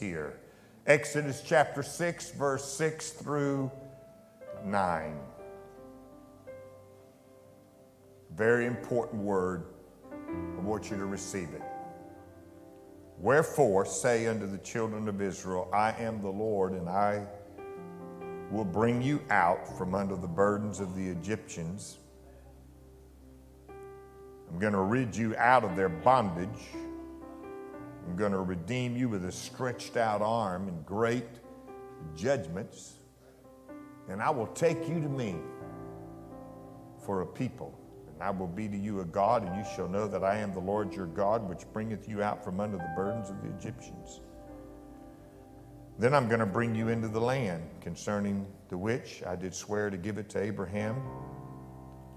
Here. Exodus chapter 6, verse 6 through 9. Very important word. I want you to receive it. Wherefore, say unto the children of Israel, I am the Lord, and I will bring you out from under the burdens of the Egyptians. I'm going to rid you out of their bondage. I'm going to redeem you with a stretched out arm and great judgments. And I will take you to me for a people. And I will be to you a God, and you shall know that I am the Lord your God, which bringeth you out from under the burdens of the Egyptians. Then I'm going to bring you into the land concerning the which I did swear to give it to Abraham,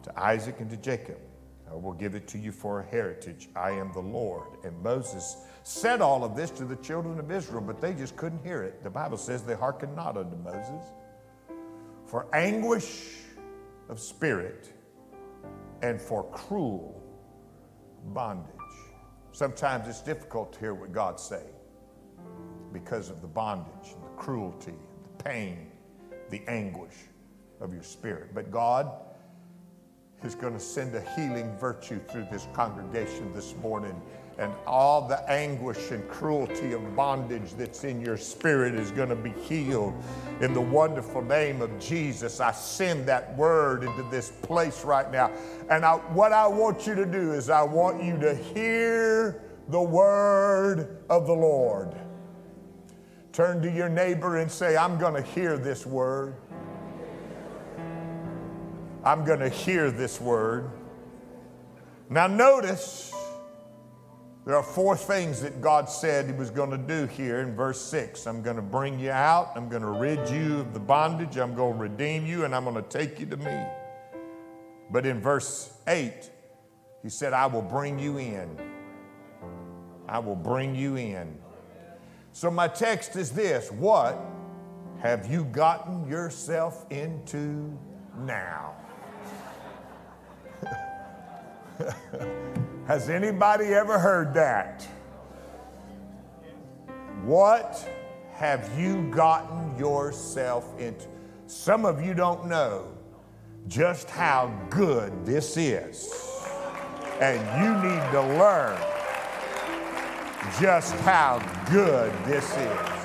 to Isaac, and to Jacob. I will give it to you for a heritage. I am the Lord. And Moses said all of this to the children of Israel, but they just couldn't hear it. The Bible says they hearkened not unto Moses for anguish of spirit and for cruel bondage. Sometimes it's difficult to hear what God's saying because of the bondage and the cruelty, the pain, the anguish of your spirit. But God is going to send a healing virtue through this congregation this morning. And all the anguish and cruelty of bondage that's in your spirit is going to be healed. In the wonderful name of Jesus, I send that word into this place right now. And I, what I want you to do is, I want you to hear the word of the Lord. Turn to your neighbor and say, I'm going to hear this word. I'm going to hear this word. Now, notice there are four things that God said He was going to do here in verse 6. I'm going to bring you out, I'm going to rid you of the bondage, I'm going to redeem you, and I'm going to take you to me. But in verse 8, He said, I will bring you in. I will bring you in. So, my text is this What have you gotten yourself into now? Has anybody ever heard that? What have you gotten yourself into? Some of you don't know just how good this is. And you need to learn just how good this is.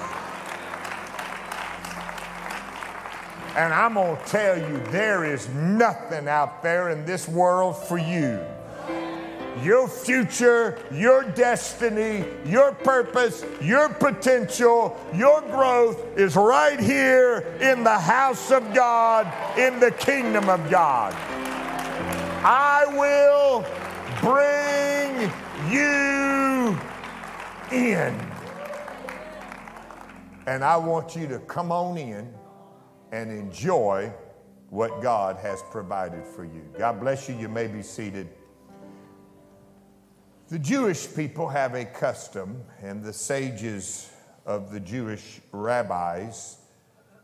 And I'm going to tell you, there is nothing out there in this world for you. Your future, your destiny, your purpose, your potential, your growth is right here in the house of God, in the kingdom of God. I will bring you in. And I want you to come on in and enjoy what God has provided for you. God bless you. You may be seated. The Jewish people have a custom, and the sages of the Jewish rabbis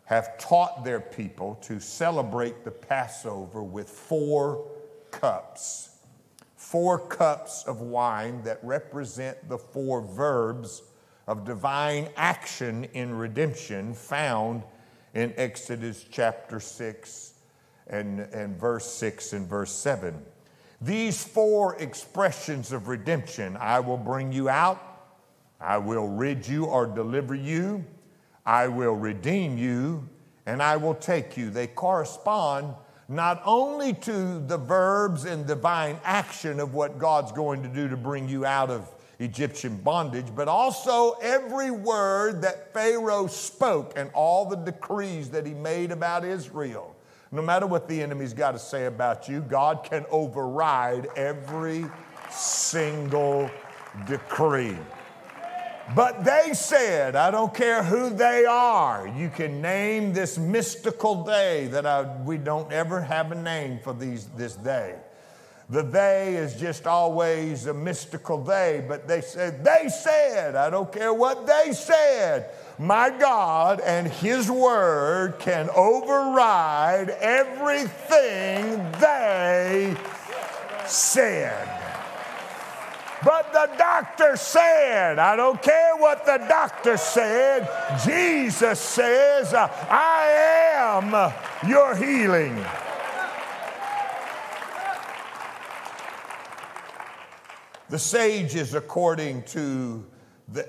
have taught their people to celebrate the Passover with four cups four cups of wine that represent the four verbs of divine action in redemption found in Exodus chapter 6 and, and verse 6 and verse 7. These four expressions of redemption I will bring you out, I will rid you or deliver you, I will redeem you, and I will take you. They correspond not only to the verbs and divine action of what God's going to do to bring you out of Egyptian bondage, but also every word that Pharaoh spoke and all the decrees that he made about Israel. No matter what the enemy's got to say about you, God can override every single decree. But they said, I don't care who they are, you can name this mystical day that I, we don't ever have a name for these, this day. The they is just always a mystical they, but they said, they said, I don't care what they said. My God and His Word can override everything they said. But the doctor said, I don't care what the doctor said, Jesus says, uh, I am your healing. The sages, according to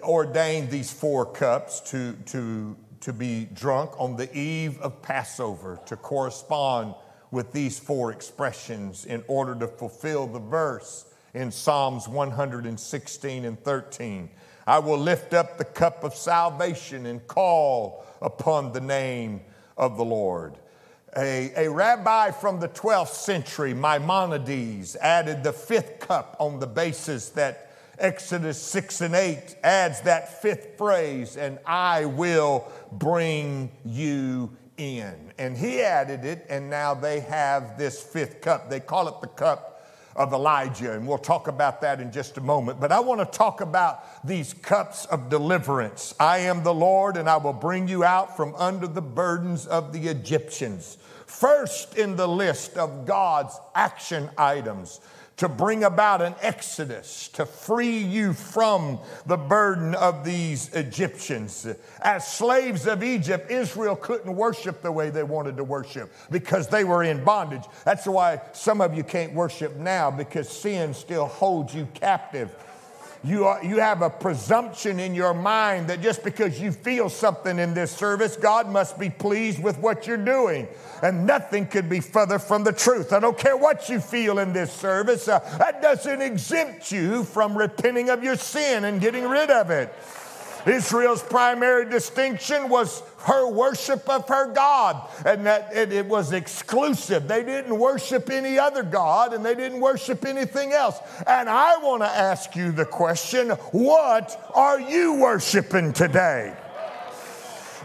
ordained these four cups to, to, to be drunk on the eve of Passover to correspond with these four expressions in order to fulfill the verse in Psalms 116 and 13. I will lift up the cup of salvation and call upon the name of the Lord. A, a rabbi from the 12th century, Maimonides, added the fifth cup on the basis that Exodus 6 and 8 adds that fifth phrase, and I will bring you in. And he added it, and now they have this fifth cup. They call it the cup of Elijah, and we'll talk about that in just a moment. But I want to talk about these cups of deliverance. I am the Lord, and I will bring you out from under the burdens of the Egyptians. First in the list of God's action items to bring about an exodus, to free you from the burden of these Egyptians. As slaves of Egypt, Israel couldn't worship the way they wanted to worship because they were in bondage. That's why some of you can't worship now because sin still holds you captive you, are, you have a presumption in your mind that just because you feel something in this service, God must be pleased with what you're doing. And nothing could be further from the truth. I don't care what you feel in this service, uh, that doesn't exempt you from repenting of your sin and getting rid of it. Israel's primary distinction was her worship of her God, and that it, it, was exclusive. They didn't worship any other God, and they didn't worship anything else. And I want to ask you the question what are you worshiping today?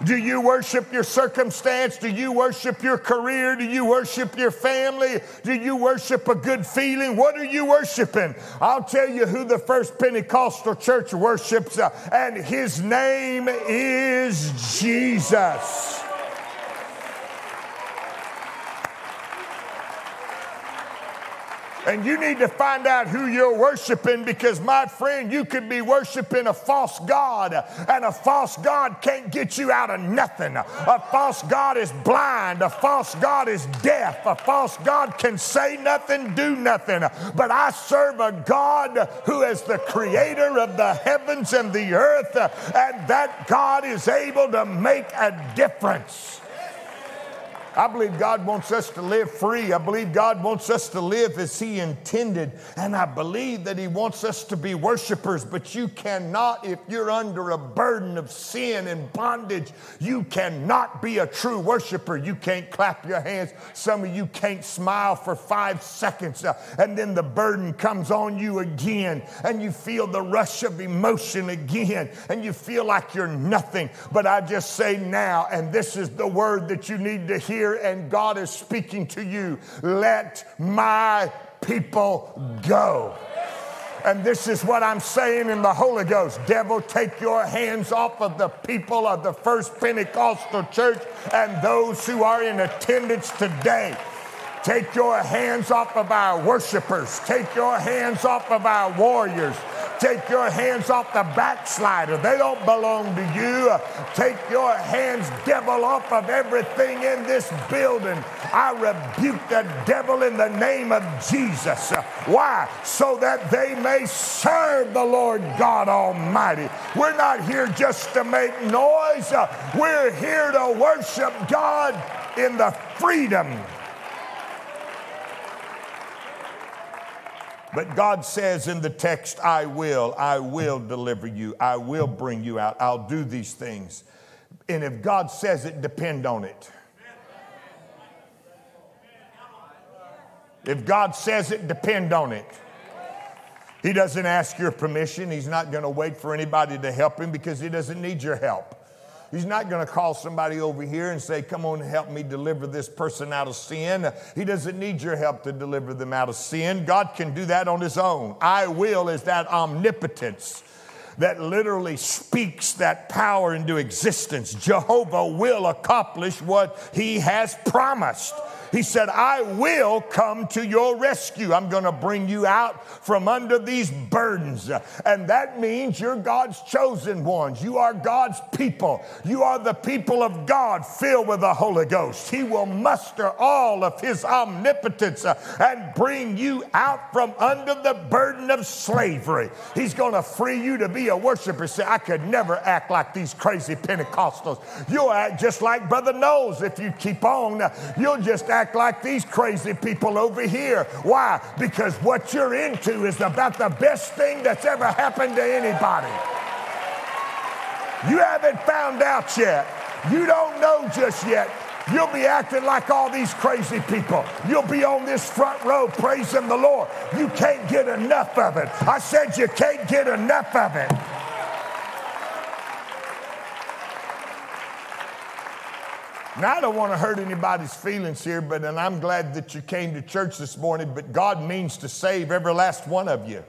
Do you worship your circumstance? Do you worship your career? Do you worship your family? Do you worship a good feeling? What are you worshiping? I'll tell you who the first Pentecostal church worships, uh, and his name is Jesus. And you need to find out who you're worshiping because, my friend, you could be worshiping a false God, and a false God can't get you out of nothing. A false God is blind, a false God is deaf, a false God can say nothing, do nothing. But I serve a God who is the creator of the heavens and the earth, and that God is able to make a difference. I believe God wants us to live free. I believe God wants us to live as He intended. And I believe that He wants us to be worshipers. But you cannot, if you're under a burden of sin and bondage, you cannot be a true worshiper. You can't clap your hands. Some of you can't smile for five seconds. Uh, and then the burden comes on you again. And you feel the rush of emotion again. And you feel like you're nothing. But I just say now, and this is the word that you need to hear here and God is speaking to you. Let my people go. And this is what I'm saying in the Holy Ghost. Devil, take your hands off of the people of the first Pentecostal church and those who are in attendance today. Take your hands off of our worshipers. Take your hands off of our warriors. Take your hands off the backslider. They don't belong to you. Take your hands, devil, off of everything in this building. I rebuke the devil in the name of Jesus. Why? So that they may serve the Lord God Almighty. We're not here just to make noise, we're here to worship God in the freedom But God says in the text, I will, I will deliver you, I will bring you out, I'll do these things. And if God says it, depend on it. If God says it, depend on it. He doesn't ask your permission. He's not going to wait for anybody to help him because he doesn't need your help. He's not going to call somebody over here and say, Come on, help me deliver this person out of sin. He doesn't need your help to deliver them out of sin. God can do that on his own. I will is that omnipotence that literally speaks that power into existence. Jehovah will accomplish what he has promised. He said, I will come to your rescue. I'm going to bring you out from under these burdens. And that means you're God's chosen ones. You are God's people. You are the people of God filled with the Holy Ghost. He will muster all of his omnipotence uh, and bring you out from under the burden of slavery. He's going to free you to be a worshiper. Say, I could never act like these crazy Pentecostals. You'll act just like Brother Knowles if you keep on. You'll just act act like these crazy people over here. Why? Because what you're into is about the best thing that's ever happened to anybody. You haven't found out yet. You don't know just yet. You'll be acting like all these crazy people. You'll be on this front row praising the Lord. You can't get enough of it. I said you can't get enough of it. Now, I don't want to hurt anybody's feelings here, but and I'm glad that you came to church this morning, but God means to save every last one of you.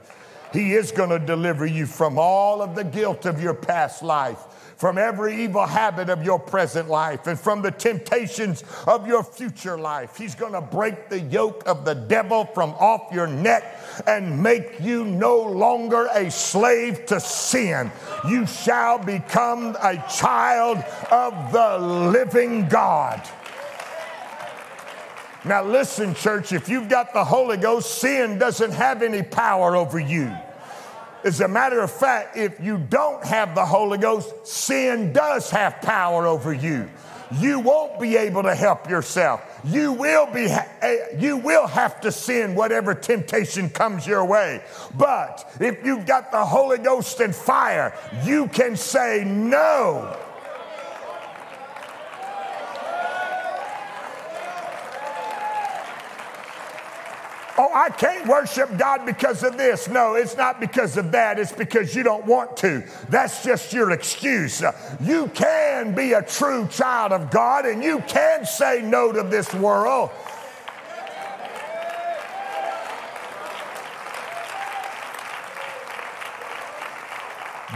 He is going to deliver you from all of the guilt of your past life from every evil habit of your present life and from the temptations of your future life. He's going to break the yoke of the devil from off your neck and make you no longer a slave to sin. You shall become a child of the living God. Now, listen, church, if you've got the Holy Ghost, sin doesn't have any power over you. As a matter of fact, if you don't have the Holy Ghost, sin does have power over you. You won't be able to help yourself. You will be eh, you will have to sin whatever temptation comes your way. But if you've got the Holy Ghost and fire, you can say no. I can't worship God because of this. No, it's not because of that. It's because you don't want to. That's just your excuse. You can be a true child of God and you can say no to this world.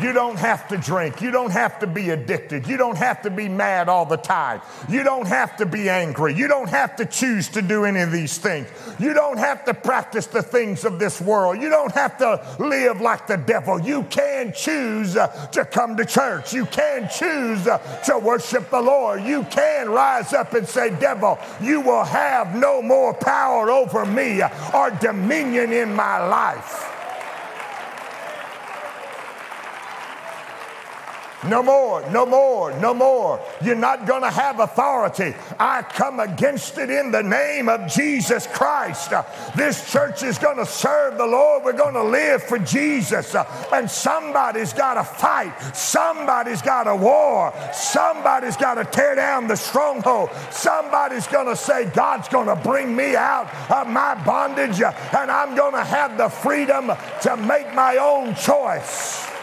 You don't have to drink. You don't have to be addicted. You don't have to be mad all the time. You don't have to be angry. You don't have to choose to do any of these things. You don't have to practice the things of this world. You don't have to live like the devil. You can choose uh, to come to church. You can choose uh, to worship the Lord. You can rise up and say, Devil, you will have no more power over me or dominion in my life. No more, no more, no more. You're not going to have authority. I come against it in the name of Jesus Christ. This church is going to serve the Lord. We're going to live for Jesus. And somebody's got to fight. Somebody's got to war. Somebody's got to tear down the stronghold. Somebody's going to say, God's going to bring me out of my bondage and I'm going to have the freedom to make my own choice.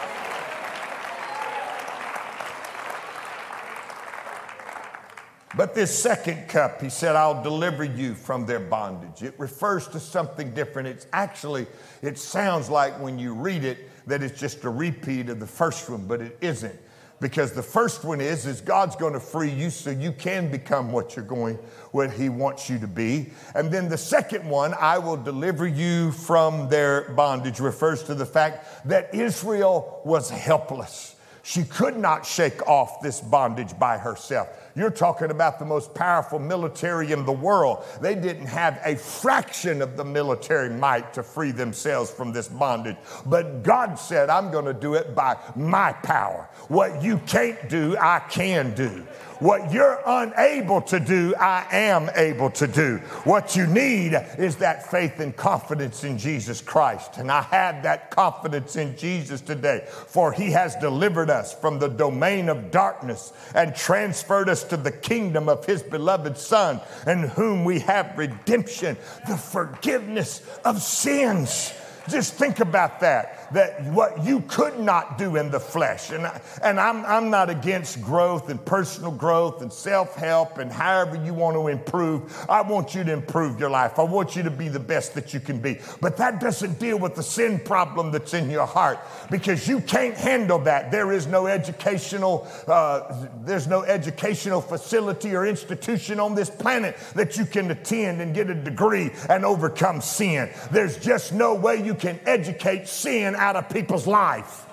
But this second cup, he said, I'll deliver you from their bondage. It refers to something different. It's actually, it sounds like when you read it that it's just a repeat of the first one, but it isn't. Because the first one is, is God's going to free you so you can become what you're going, what he wants you to be. And then the second one, I will deliver you from their bondage, refers to the fact that Israel was helpless. She could not shake off this bondage by herself. You're talking about the most powerful military in the world. They didn't have a fraction of the military might to free themselves from this bondage. But God said, I'm going to do it by my power. What you can't do, I can do. What you're unable to do, I am able to do. What you need is that faith and confidence in Jesus Christ. And I have that confidence in Jesus today, for he has delivered us from the domain of darkness and transferred us to the kingdom of his beloved Son, in whom we have redemption, the forgiveness of sins. Just think about that, that what you could not do in the flesh. And, I, and I'm, I'm not against growth and personal growth and self help and however you want to improve. I want you to improve your life. I want you to be the best that you can be. But that doesn't deal with the sin problem that's in your heart because you can't handle that. There is no educational, uh, there's no educational facility or institution on this planet that you can attend and get a degree and overcome sin. There's just no way you can educate sin out of people's life.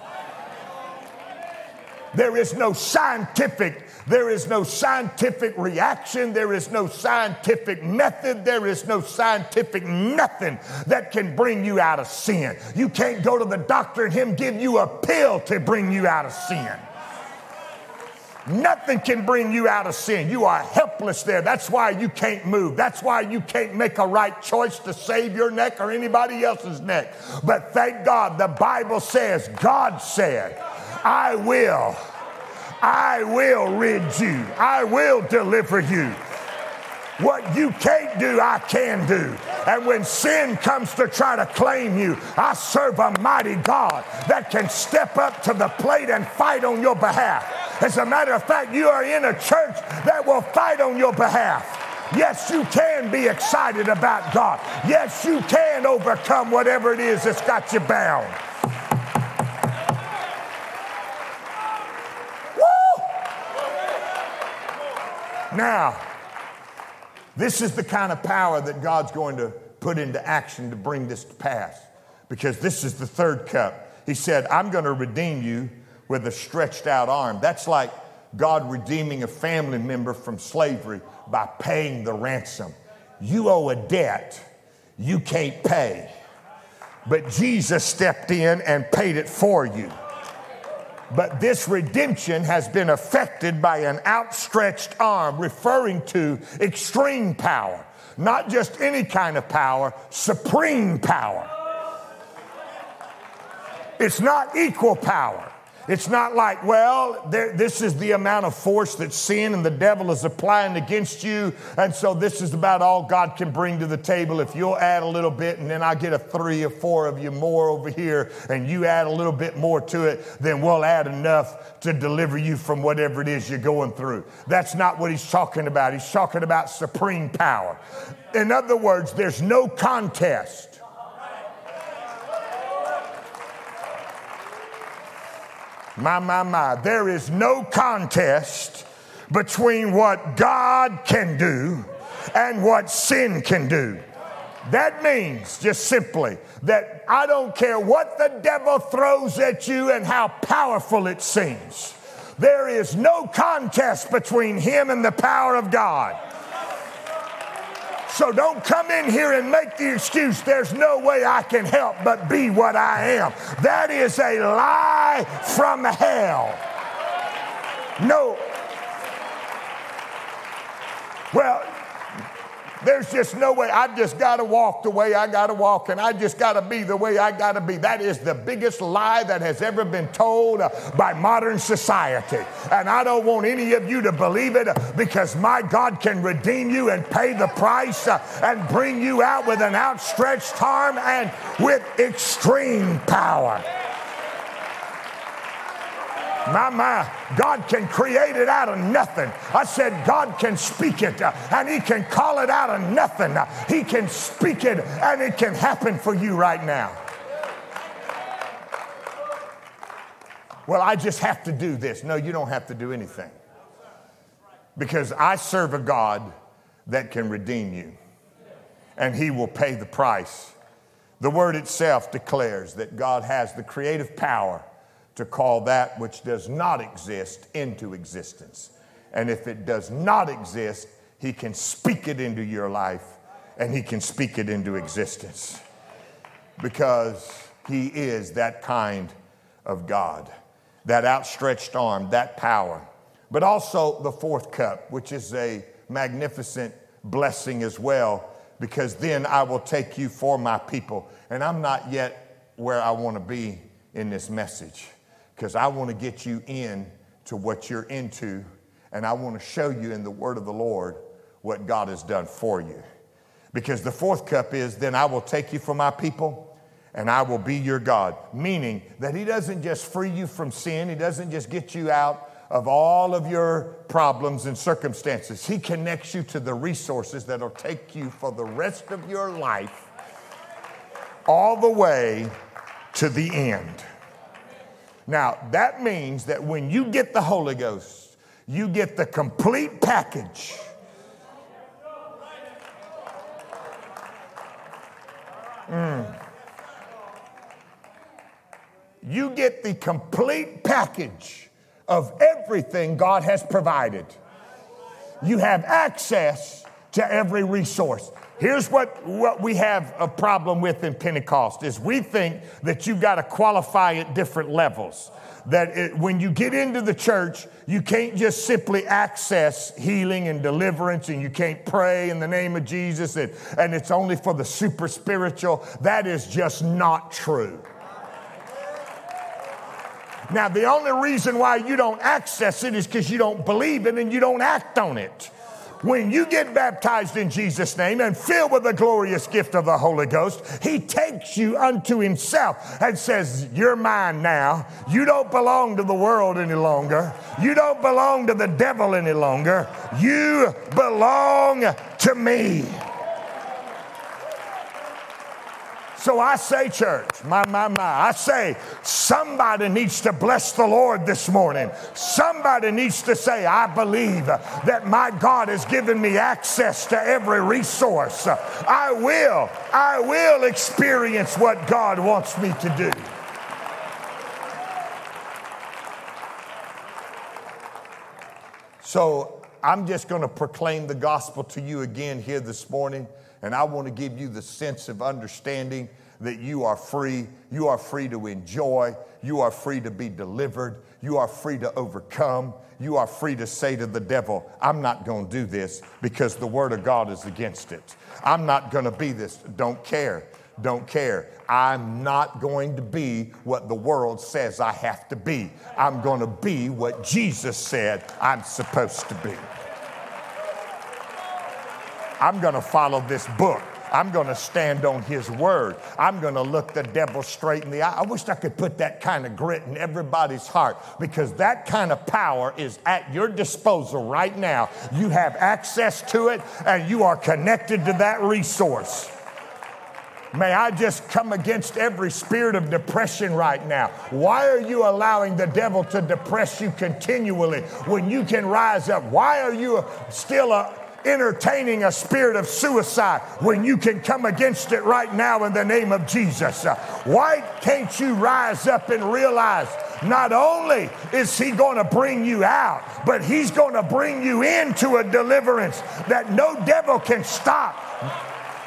There is no scientific there is no scientific reaction. There is no scientific method. There is no scientific nothing that can bring you out of sin. You can't go to the doctor and him give you a pill to bring you out of sin. Nothing can bring you out of sin. You are helpless there. That's why you can't move. That's why you can't make a right choice to save your neck or anybody else's neck. But thank God, the Bible says, God said, I will, I will rid you, I will deliver you. What you can't do, I can do. And when sin comes to try to claim you, I serve a mighty God that can step up to the plate and fight on your behalf. As a matter of fact, you are in a church that will fight on your behalf. Yes, you can be excited about God. Yes, you can overcome whatever it is that's got you bound. Woo! Now, this is the kind of power that God's going to put into action to bring this to pass. Because this is the third cup. He said, I'm going to redeem you with a stretched out arm. That's like God redeeming a family member from slavery by paying the ransom. You owe a debt you can't pay. But Jesus stepped in and paid it for you. But this redemption has been affected by an outstretched arm, referring to extreme power. Not just any kind of power, supreme power. It's not equal power. It's not like, well, there, this is the amount of force that sin and the devil is applying against you, and so this is about all God can bring to the table. If you'll add a little bit, and then I get a three or four of you more over here, and you add a little bit more to it, then we'll add enough to deliver you from whatever it is you're going through. That's not what he's talking about. He's talking about supreme power. In other words, there's no contest My, my, my. There is no contest between what God can do and what sin can do. That means just simply that I don't care what the devil throws at you and how powerful it seems. There is no contest between him and the power of God. So don't come in here and make the excuse, there's no way I can help but be what I am. That is a lie from hell. No. Well, there's just no way. I've just got to walk the way I got to walk, and I just got to be the way I got to be. That is the biggest lie that has ever been told by modern society. And I don't want any of you to believe it because my God can redeem you and pay the price uh, and bring you out with an outstretched arm and with extreme power. My, my, God can create it out of nothing. I said, God can speak it uh, and He can call it out of nothing. Uh, he can speak it and it can happen for you right now. Well, I just have to do this. No, you don't have to do anything. Because I serve a God that can redeem you and He will pay the price. The word itself declares that God has the creative power to call that which does not exist into existence. And if it does not exist, He can speak it into your life and He can speak it into existence because He is that kind of God, that outstretched arm, that power. But also the fourth cup, which is a magnificent blessing as well, because then I will take you for my people. And I'm not yet where I want to be in this message because I want to get you in to what you're into, and I want to show you in the word of the Lord what God has done for you. Because the fourth cup is, then I will take you for my people, and I will be your God. Meaning that He doesn't just free you from sin, He doesn't just get you out of all of your problems and circumstances. He connects you to the resources that'll take you for the rest of your life all the way to the end. Now, that means that when you get the Holy Ghost, you get the complete package. Mm. You get the complete package of everything God has provided. You have access to every resource. Here's what, what we have a problem with in Pentecost is we think that you've got to qualify at different levels. That it, when you get into the church, you can't just simply access healing and deliverance and you can't pray in the name of Jesus and, and it's only for the super spiritual. That is just not true. Now, the only reason why you don't access it is because you don't believe it and you don't act on it. When you get baptized in Jesus' name and filled with the glorious gift of the Holy Ghost, He takes you unto Himself and says, You're mine now. You don't belong to the world any longer. You don't belong to the devil any longer. You belong to me. So I say, church, my, my, my, I say, somebody needs to bless the Lord this morning. Somebody needs to say, I believe that my God has given me access to every resource. I will, I will experience what God wants me to do. So I'm just going to proclaim the gospel to you again here this morning. And I want to give you the sense of understanding that you are free. You are free to enjoy. You are free to be delivered. You are free to overcome. You are free to say to the devil, I'm not going to do this because the word of God is against it. I'm not going to be this. Don't care. Don't care. I'm not going to be what the world says I have to be. I'm going to be what Jesus said I'm supposed to be. I'm going to follow this book. I'm going to stand on his word. I'm going to look the devil straight in the eye. I wish I could put that kind of grit in everybody's heart because that kind of power is at your disposal right now. You have access to it and you are connected to that resource. May I just come against every spirit of depression right now. Why are you allowing the devil to depress you continually when you can rise up? Why are you still a, entertaining a spirit of suicide when you can come against it right now in the name of Jesus? Uh, why can't you rise up and realize not only is he going to bring you out, but he's going to bring you into a deliverance that no devil can stop.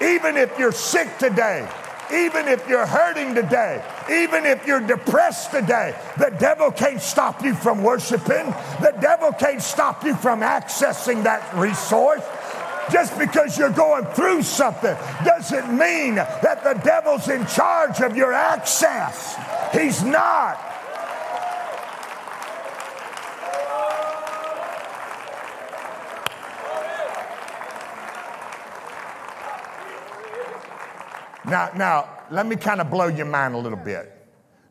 Even if you're sick today, even if you're hurting today, even if you're depressed today, the devil can't stop you from worshiping. The devil can't stop you from accessing that resource. Just because you're going through something doesn't mean that the devil's in charge of your access. He's not. Now, now, let me kind of blow your mind a little bit.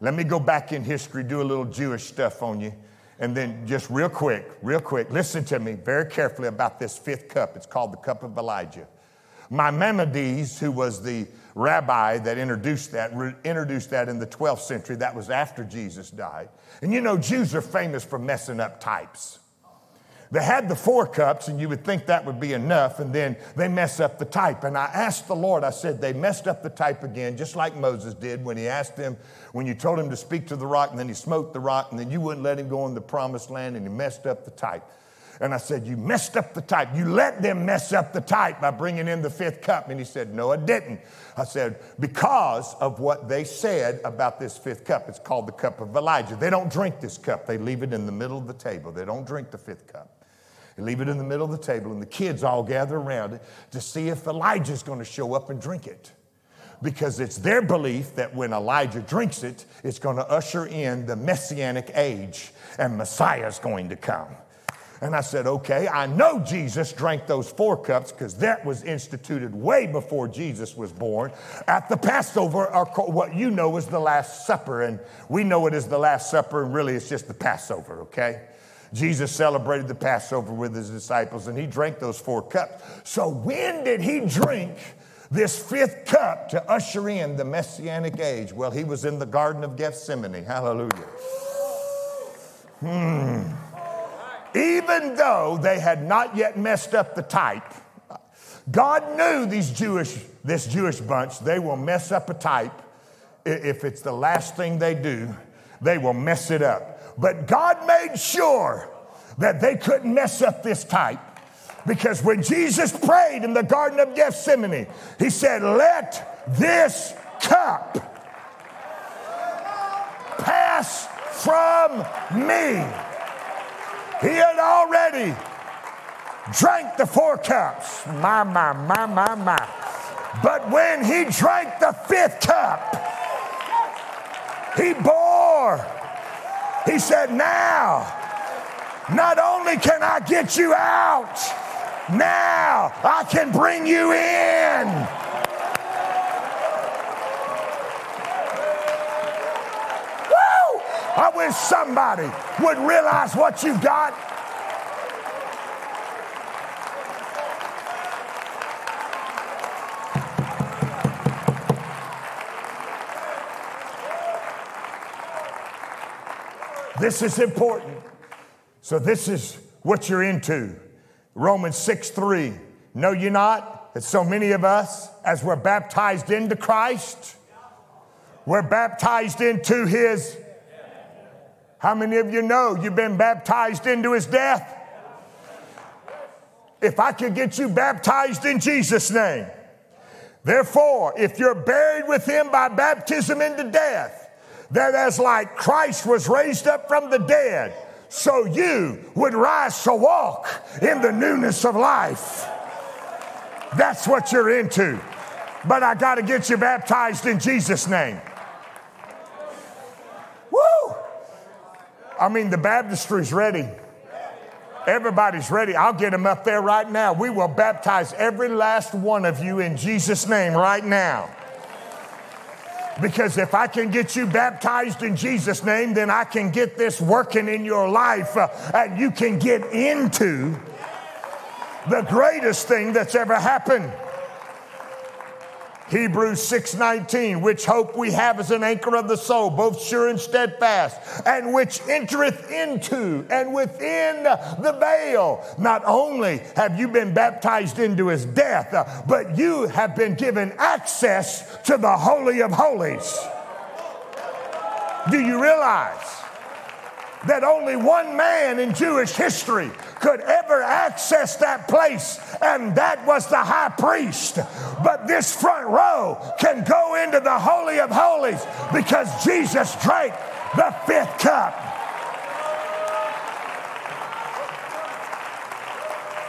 Let me go back in history, do a little Jewish stuff on you. And then, just real quick, real quick, listen to me very carefully about this fifth cup. It's called the cup of Elijah. Maimonides, who was the rabbi that introduced that, re- introduced that in the 12th century, that was after Jesus died. And you know, Jews are famous for messing up types. They had the four cups, and you would think that would be enough, and then they mess up the type. And I asked the Lord, I said, they messed up the type again, just like Moses did when he asked them, when you told him to speak to the rock, and then he smote the rock, and then you wouldn't let him go in the promised land, and he messed up the type. And I said, You messed up the type. You let them mess up the type by bringing in the fifth cup. And he said, No, I didn't. I said, Because of what they said about this fifth cup. It's called the cup of Elijah. They don't drink this cup, they leave it in the middle of the table. They don't drink the fifth cup. They leave it in the middle of the table, and the kids all gather around it to see if Elijah's going to show up and drink it. Because it's their belief that when Elijah drinks it, it's going to usher in the messianic age and Messiah's going to come. And I said, okay, I know Jesus drank those four cups because that was instituted way before Jesus was born at the Passover, or what you know is the Last Supper. And we know it is the Last Supper, and really it's just the Passover, okay? Jesus celebrated the Passover with his disciples and he drank those four cups. So, when did he drink this fifth cup to usher in the messianic age? Well, he was in the Garden of Gethsemane. Hallelujah. Hmm. Even though they had not yet messed up the type, God knew these Jewish, this Jewish bunch, they will mess up a type. If it's the last thing they do, they will mess it up. But God made sure that they couldn't mess up this type because when Jesus prayed in the Garden of Gethsemane, he said, Let this cup pass from me. He had already drank the four cups. My, my, my, my, my. But when he drank the fifth cup, he bore he said, Now, not only can I get you out, now I can bring you in. Woo! I wish somebody would realize what you've got. This is important. So, this is what you're into. Romans 6 3. Know you not that so many of us, as we're baptized into Christ, we're baptized into his. How many of you know you've been baptized into his death? If I could get you baptized in Jesus' name. Therefore, if you're buried with him by baptism into death, that as like Christ was raised up from the dead, so you would rise to walk in the newness of life. That's what you're into. But I got to get you baptized in Jesus' name. Woo! I mean, the baptistry's ready. Everybody's ready. I'll get them up there right now. We will baptize every last one of you in Jesus' name right now. Because if I can get you baptized in Jesus' name, then I can get this working in your life uh, and you can get into the greatest thing that's ever happened. Hebrews 6:19, which hope we have as an anchor of the soul, both sure and steadfast, and which entereth into and within the veil. Not only have you been baptized into his death, but you have been given access to the holy of holies. Do you realize? That only one man in Jewish history could ever access that place, and that was the high priest. But this front row can go into the Holy of Holies because Jesus drank the fifth cup.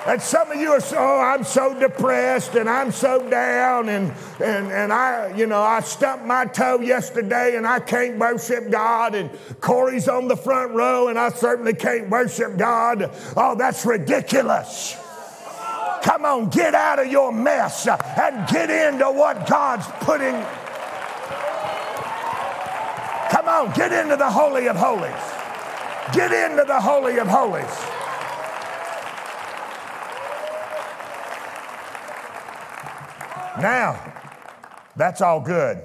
And some of you are so, oh, I'm so depressed and I'm so down and, and, and I, you know, I stumped my toe yesterday and I can't worship God and Corey's on the front row and I certainly can't worship God. Oh, that's ridiculous. Come on, get out of your mess and get into what God's putting. Come on, get into the Holy of Holies. Get into the Holy of Holies. Now, that's all good,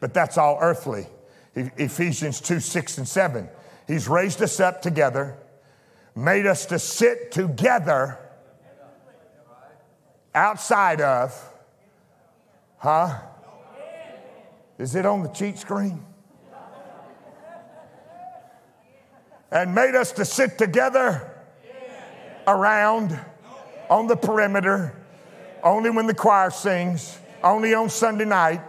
but that's all earthly. Ephesians 2 6 and 7. He's raised us up together, made us to sit together outside of, huh? Is it on the cheat screen? And made us to sit together around on the perimeter only when the choir sings, only on Sunday night,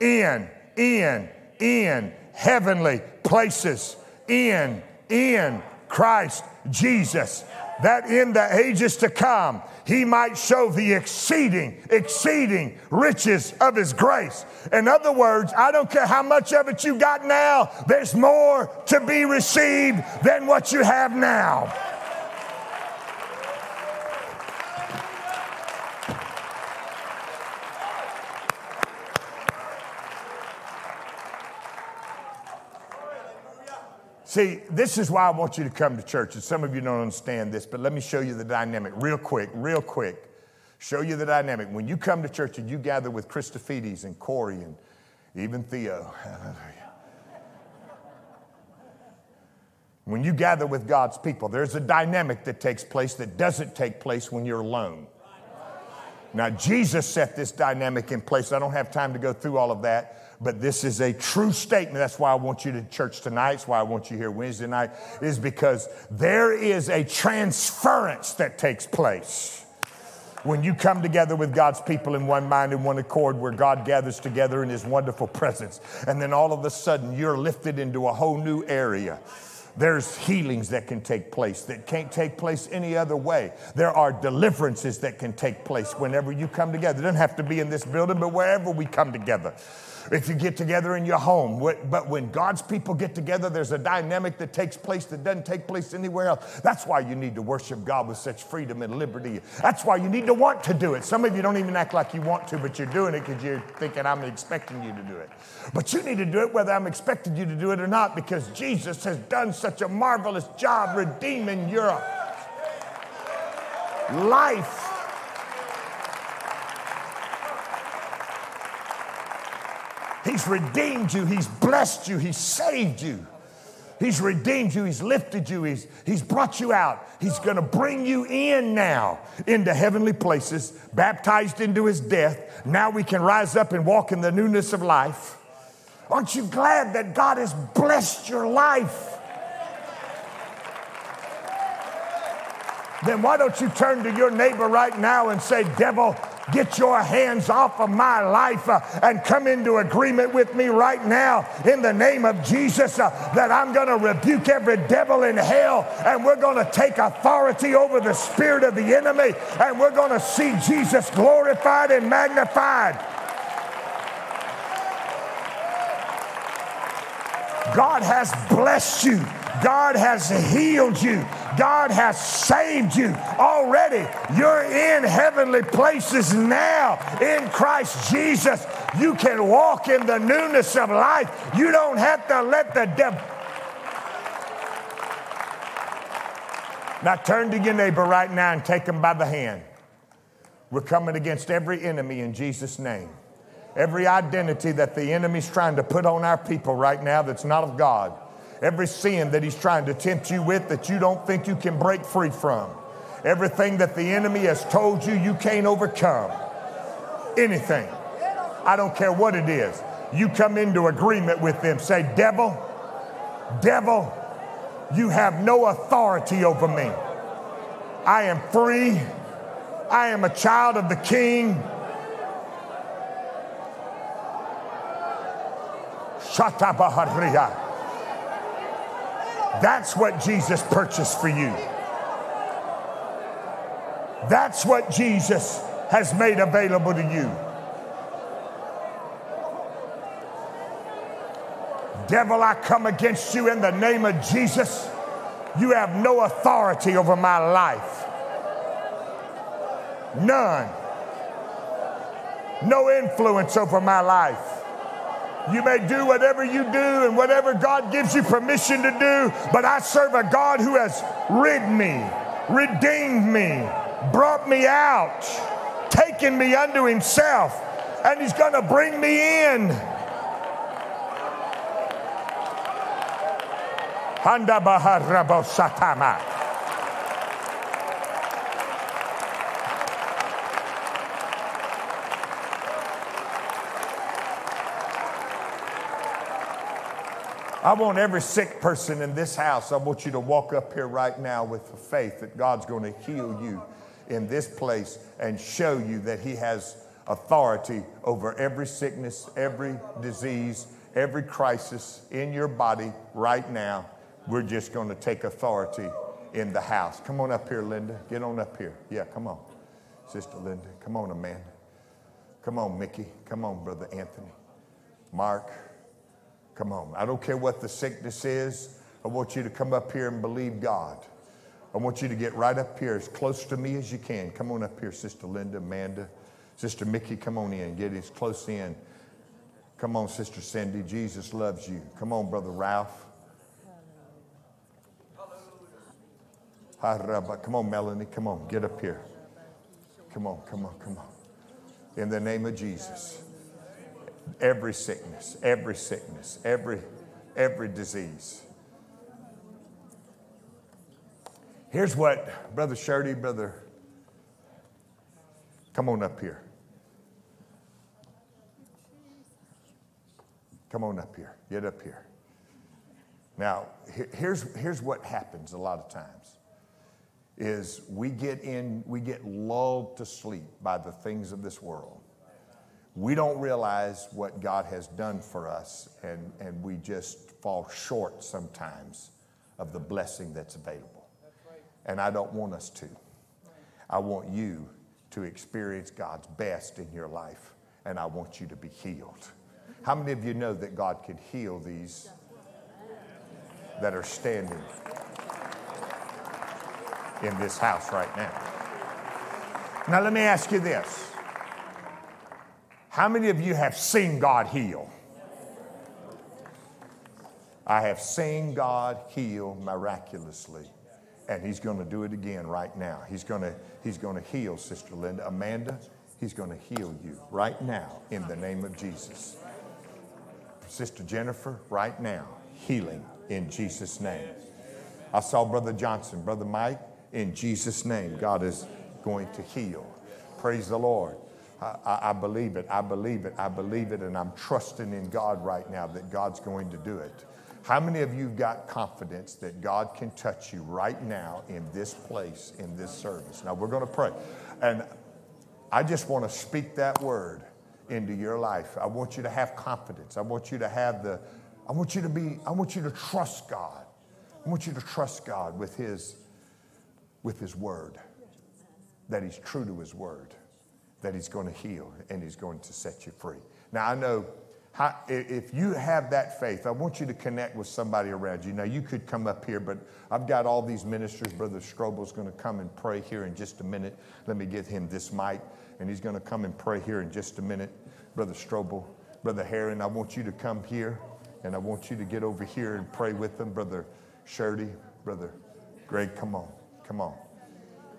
in, in, in heavenly places, in, in Christ Jesus, that in the ages to come he might show the exceeding, exceeding riches of his grace. In other words, I don't care how much of it you got now, there's more to be received than what you have now. See, this is why I want you to come to church. And some of you don't understand this, but let me show you the dynamic real quick, real quick. Show you the dynamic. When you come to church and you gather with Christofides and Corey and even Theo, hallelujah. when you gather with God's people, there's a dynamic that takes place that doesn't take place when you're alone. Now, Jesus set this dynamic in place. I don't have time to go through all of that but this is a true statement. That's why I want you to church tonight. That's why I want you here Wednesday night, is because there is a transference that takes place when you come together with God's people in one mind and one accord, where God gathers together in His wonderful presence. And then all of a sudden, you're lifted into a whole new area. There's healings that can take place that can't take place any other way. There are deliverances that can take place whenever you come together. It doesn't have to be in this building, but wherever we come together if you get together in your home. But when God's people get together, there's a dynamic that takes place that doesn't take place anywhere else. That's why you need to worship God with such freedom and liberty. That's why you need to want to do it. Some of you don't even act like you want to, but you're doing it because you're thinking, I'm expecting you to do it. But you need to do it whether I'm expecting you to do it or not because Jesus has done such a marvelous job redeeming your life He's redeemed you, He's blessed you, He's saved you. He's redeemed you, He's lifted you, He's, he's brought you out. He's gonna bring you in now into heavenly places, baptized into His death. Now we can rise up and walk in the newness of life. Aren't you glad that God has blessed your life? Then why don't you turn to your neighbor right now and say, Devil, Get your hands off of my life uh, and come into agreement with me right now in the name of Jesus uh, that I'm going to rebuke every devil in hell and we're going to take authority over the spirit of the enemy and we're going to see Jesus glorified and magnified. God has blessed you. God has healed you. God has saved you already. You're in heavenly places now in Christ Jesus. You can walk in the newness of life. You don't have to let the devil. Now turn to your neighbor right now and take him by the hand. We're coming against every enemy in Jesus' name. Every identity that the enemy's trying to put on our people right now that's not of God every sin that he's trying to tempt you with that you don't think you can break free from, everything that the enemy has told you you can't overcome, anything. I don't care what it is. You come into agreement with them. Say, Devil, devil, you have no authority over me. I am free. I am a child of the King. Shatabahariya. That's what Jesus purchased for you. That's what Jesus has made available to you. Devil, I come against you in the name of Jesus. You have no authority over my life. None. No influence over my life. You may do whatever you do and whatever God gives you permission to do, but I serve a God who has rid me, redeemed me, brought me out, taken me unto himself, and he's going to bring me in. Handa I want every sick person in this house, I want you to walk up here right now with the faith that God's going to heal you in this place and show you that He has authority over every sickness, every disease, every crisis in your body right now. We're just going to take authority in the house. Come on up here, Linda. Get on up here. Yeah, come on. Sister Linda. Come on, Amanda. Come on, Mickey. Come on, Brother Anthony. Mark. Come on. I don't care what the sickness is. I want you to come up here and believe God. I want you to get right up here as close to me as you can. Come on up here, Sister Linda, Amanda, Sister Mickey, come on in. Get as close in. Come on, Sister Cindy. Jesus loves you. Come on, Brother Ralph. Come on, Melanie. Come on. Get up here. Come on, come on, come on. In the name of Jesus. Every sickness, every sickness, every every disease. Here's what Brother Shirley, Brother, come on up here. Come on up here. Get up here. Now, here's, here's what happens a lot of times is we get in, we get lulled to sleep by the things of this world. We don't realize what God has done for us, and, and we just fall short sometimes of the blessing that's available. And I don't want us to. I want you to experience God's best in your life, and I want you to be healed. How many of you know that God can heal these that are standing in this house right now? Now, let me ask you this How many of you have seen God heal? I have seen God heal miraculously. And he's going to do it again right now. He's going to, he's going to heal Sister Linda. Amanda, he's going to heal you right now in the name of Jesus. Sister Jennifer, right now, healing in Jesus' name. I saw Brother Johnson, Brother Mike, in Jesus' name, God is going to heal. Praise the Lord. I, I, believe it. I believe it. I believe it. And I'm trusting in God right now that God's going to do it. How many of you got confidence that God can touch you right now in this place, in this service? Now we're going to pray. And I just want to speak that word into your life. I want you to have confidence. I want you to have the, I want you to be, I want you to trust God. I want you to trust God with His, with His word, that He's true to His word, that He's going to heal and He's going to set you free. Now, I know how, if you have that faith, I want you to connect with somebody around you. Now, you could come up here, but I've got all these ministers. Brother Strobel's going to come and pray here in just a minute. Let me get him this mic and he's going to come and pray here in just a minute. Brother Strobel, Brother Heron, I want you to come here and I want you to get over here and pray with them. Brother Shirley, Brother Greg, come on, come on.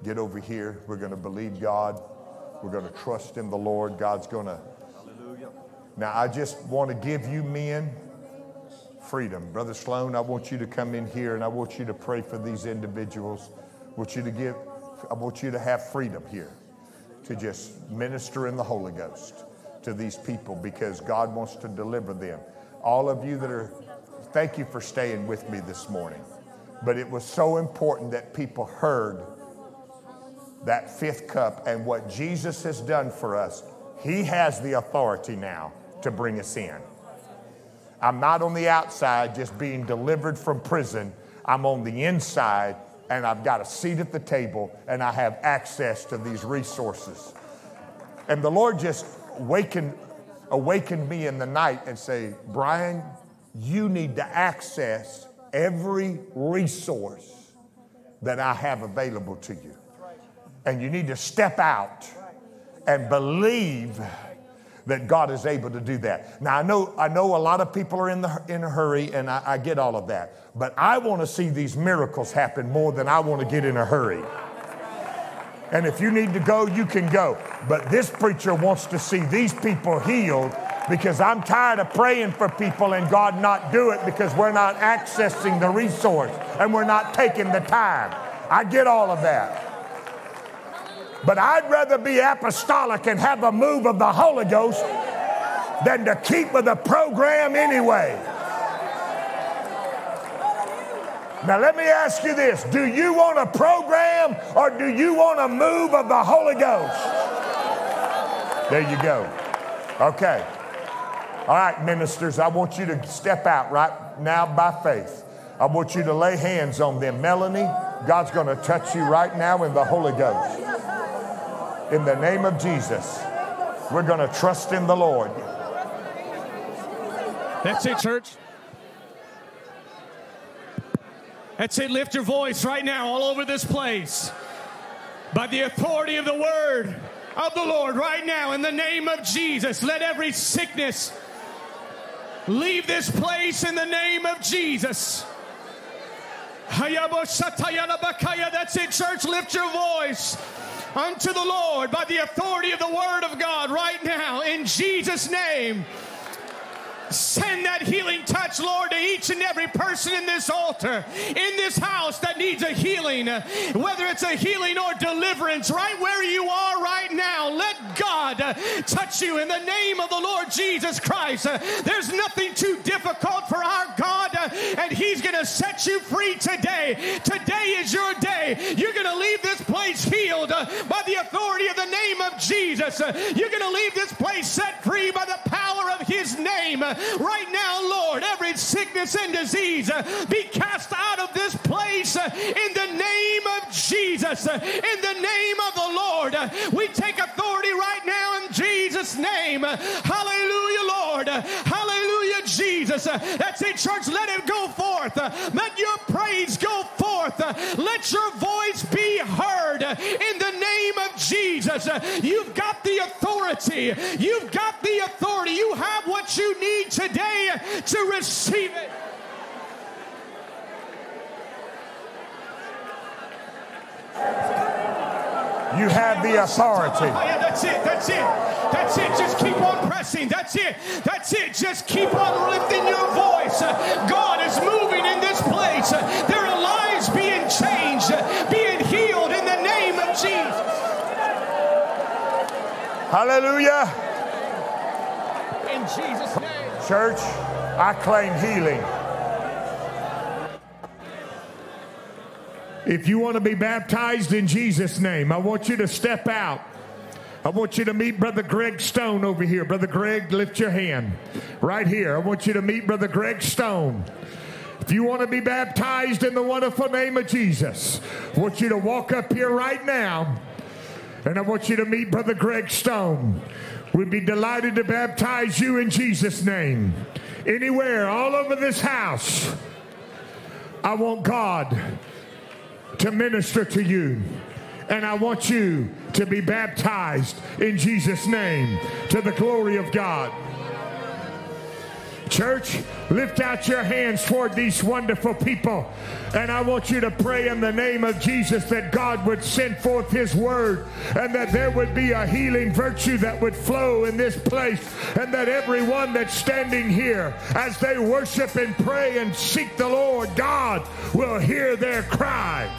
Get over here. We're going to believe God. We're going to trust in the Lord. God's going to. Now, I just want to give you men freedom. Brother Sloan, I want you to come in here and I want you to pray for these individuals. I want you to give, I want you to have freedom here to just minister in the Holy Ghost to these people because God wants to deliver them. All of you that are, thank you for staying with me this morning. But it was so important that people heard that fifth cup and what Jesus has done for us. He has the authority now to bring us in. I'm not on the outside just being delivered from prison. I'm on the inside and I've got a seat at the table and I have access to these resources. And the Lord just wakened, awakened me in the night and say, Brian, you need to access every resource that I have available to you. And you need to step out and believe that God is able to do that. Now I know I know a lot of people are in the in a hurry, and I, I get all of that. But I want to see these miracles happen more than I want to get in a hurry. And if you need to go, you can go. But this preacher wants to see these people healed because I'm tired of praying for people and God not do it because we're not accessing the resource and we're not taking the time. I get all of that. But I'd rather be apostolic and have a move of the Holy Ghost than to keep with the program anyway. Now, let me ask you this Do you want a program or do you want a move of the Holy Ghost? There you go. Okay. All right, ministers, I want you to step out right now by faith. I want you to lay hands on them. Melanie, God's going to touch you right now in the Holy Ghost in the name of Jesus. We're going to trust in the Lord. That's it, church. That's it. Lift your voice right now all over this place. By the authority of the word of the Lord, right now, in the name of Jesus, let every sickness leave this place in the name of Jesus. That That's it, church. Lift your voice unto the Lord by the authority of the Word of God right now in Jesus' name. Send that healing touch, Lord, to each and every person in this altar, in this house that needs a healing, whether it's a healing or deliverance, right where you are right now. Let God uh, touch you in the name of the Lord Jesus Christ. Uh, there's nothing too difficult for our God, uh, and He's going to set you free today. Today is your day. You're going to leave this place healed by the authority of the name of Jesus. You're going to leave this place set free by the power of His name. Right now, Lord, every sickness and disease uh, be cast out of this place uh, in the name of Jesus. Uh, in the name of the Lord, we take authority right now Jesus' name. Hallelujah, Lord. Hallelujah, Jesus. That's it, church. Let it go forth. Let your praise go forth. Let your voice be heard in the name of Jesus. You've got the authority. You've got the authority. You have what you need today to receive it. You have the authority. That's it. That's it. That's it. Just keep on pressing. That's it. That's it. Just keep on lifting your voice. God is moving in this place. There are lives being changed, being healed in the name of Jesus. Hallelujah. In Jesus' name. Church, I claim healing. If you want to be baptized in Jesus' name, I want you to step out. I want you to meet Brother Greg Stone over here. Brother Greg, lift your hand. Right here. I want you to meet Brother Greg Stone. If you want to be baptized in the wonderful name of Jesus, I want you to walk up here right now. And I want you to meet Brother Greg Stone. We'd be delighted to baptize you in Jesus' name. Anywhere, all over this house, I want God to minister to you. And I want you to be baptized in Jesus' name to the glory of God. Church, lift out your hands toward these wonderful people. And I want you to pray in the name of Jesus that God would send forth his word and that there would be a healing virtue that would flow in this place. And that everyone that's standing here, as they worship and pray and seek the Lord, God will hear their cry.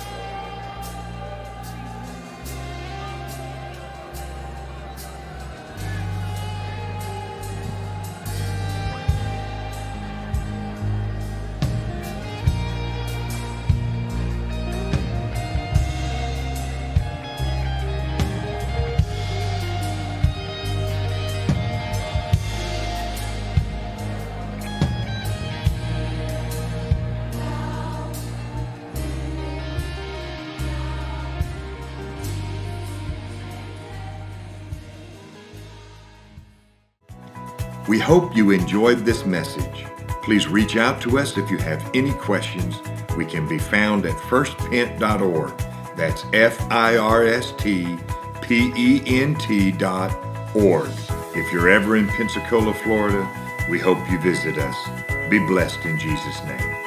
Hope you enjoyed this message. Please reach out to us if you have any questions. We can be found at firstpent.org. That's F I R S T P E N T dot org. If you're ever in Pensacola, Florida, we hope you visit us. Be blessed in Jesus' name.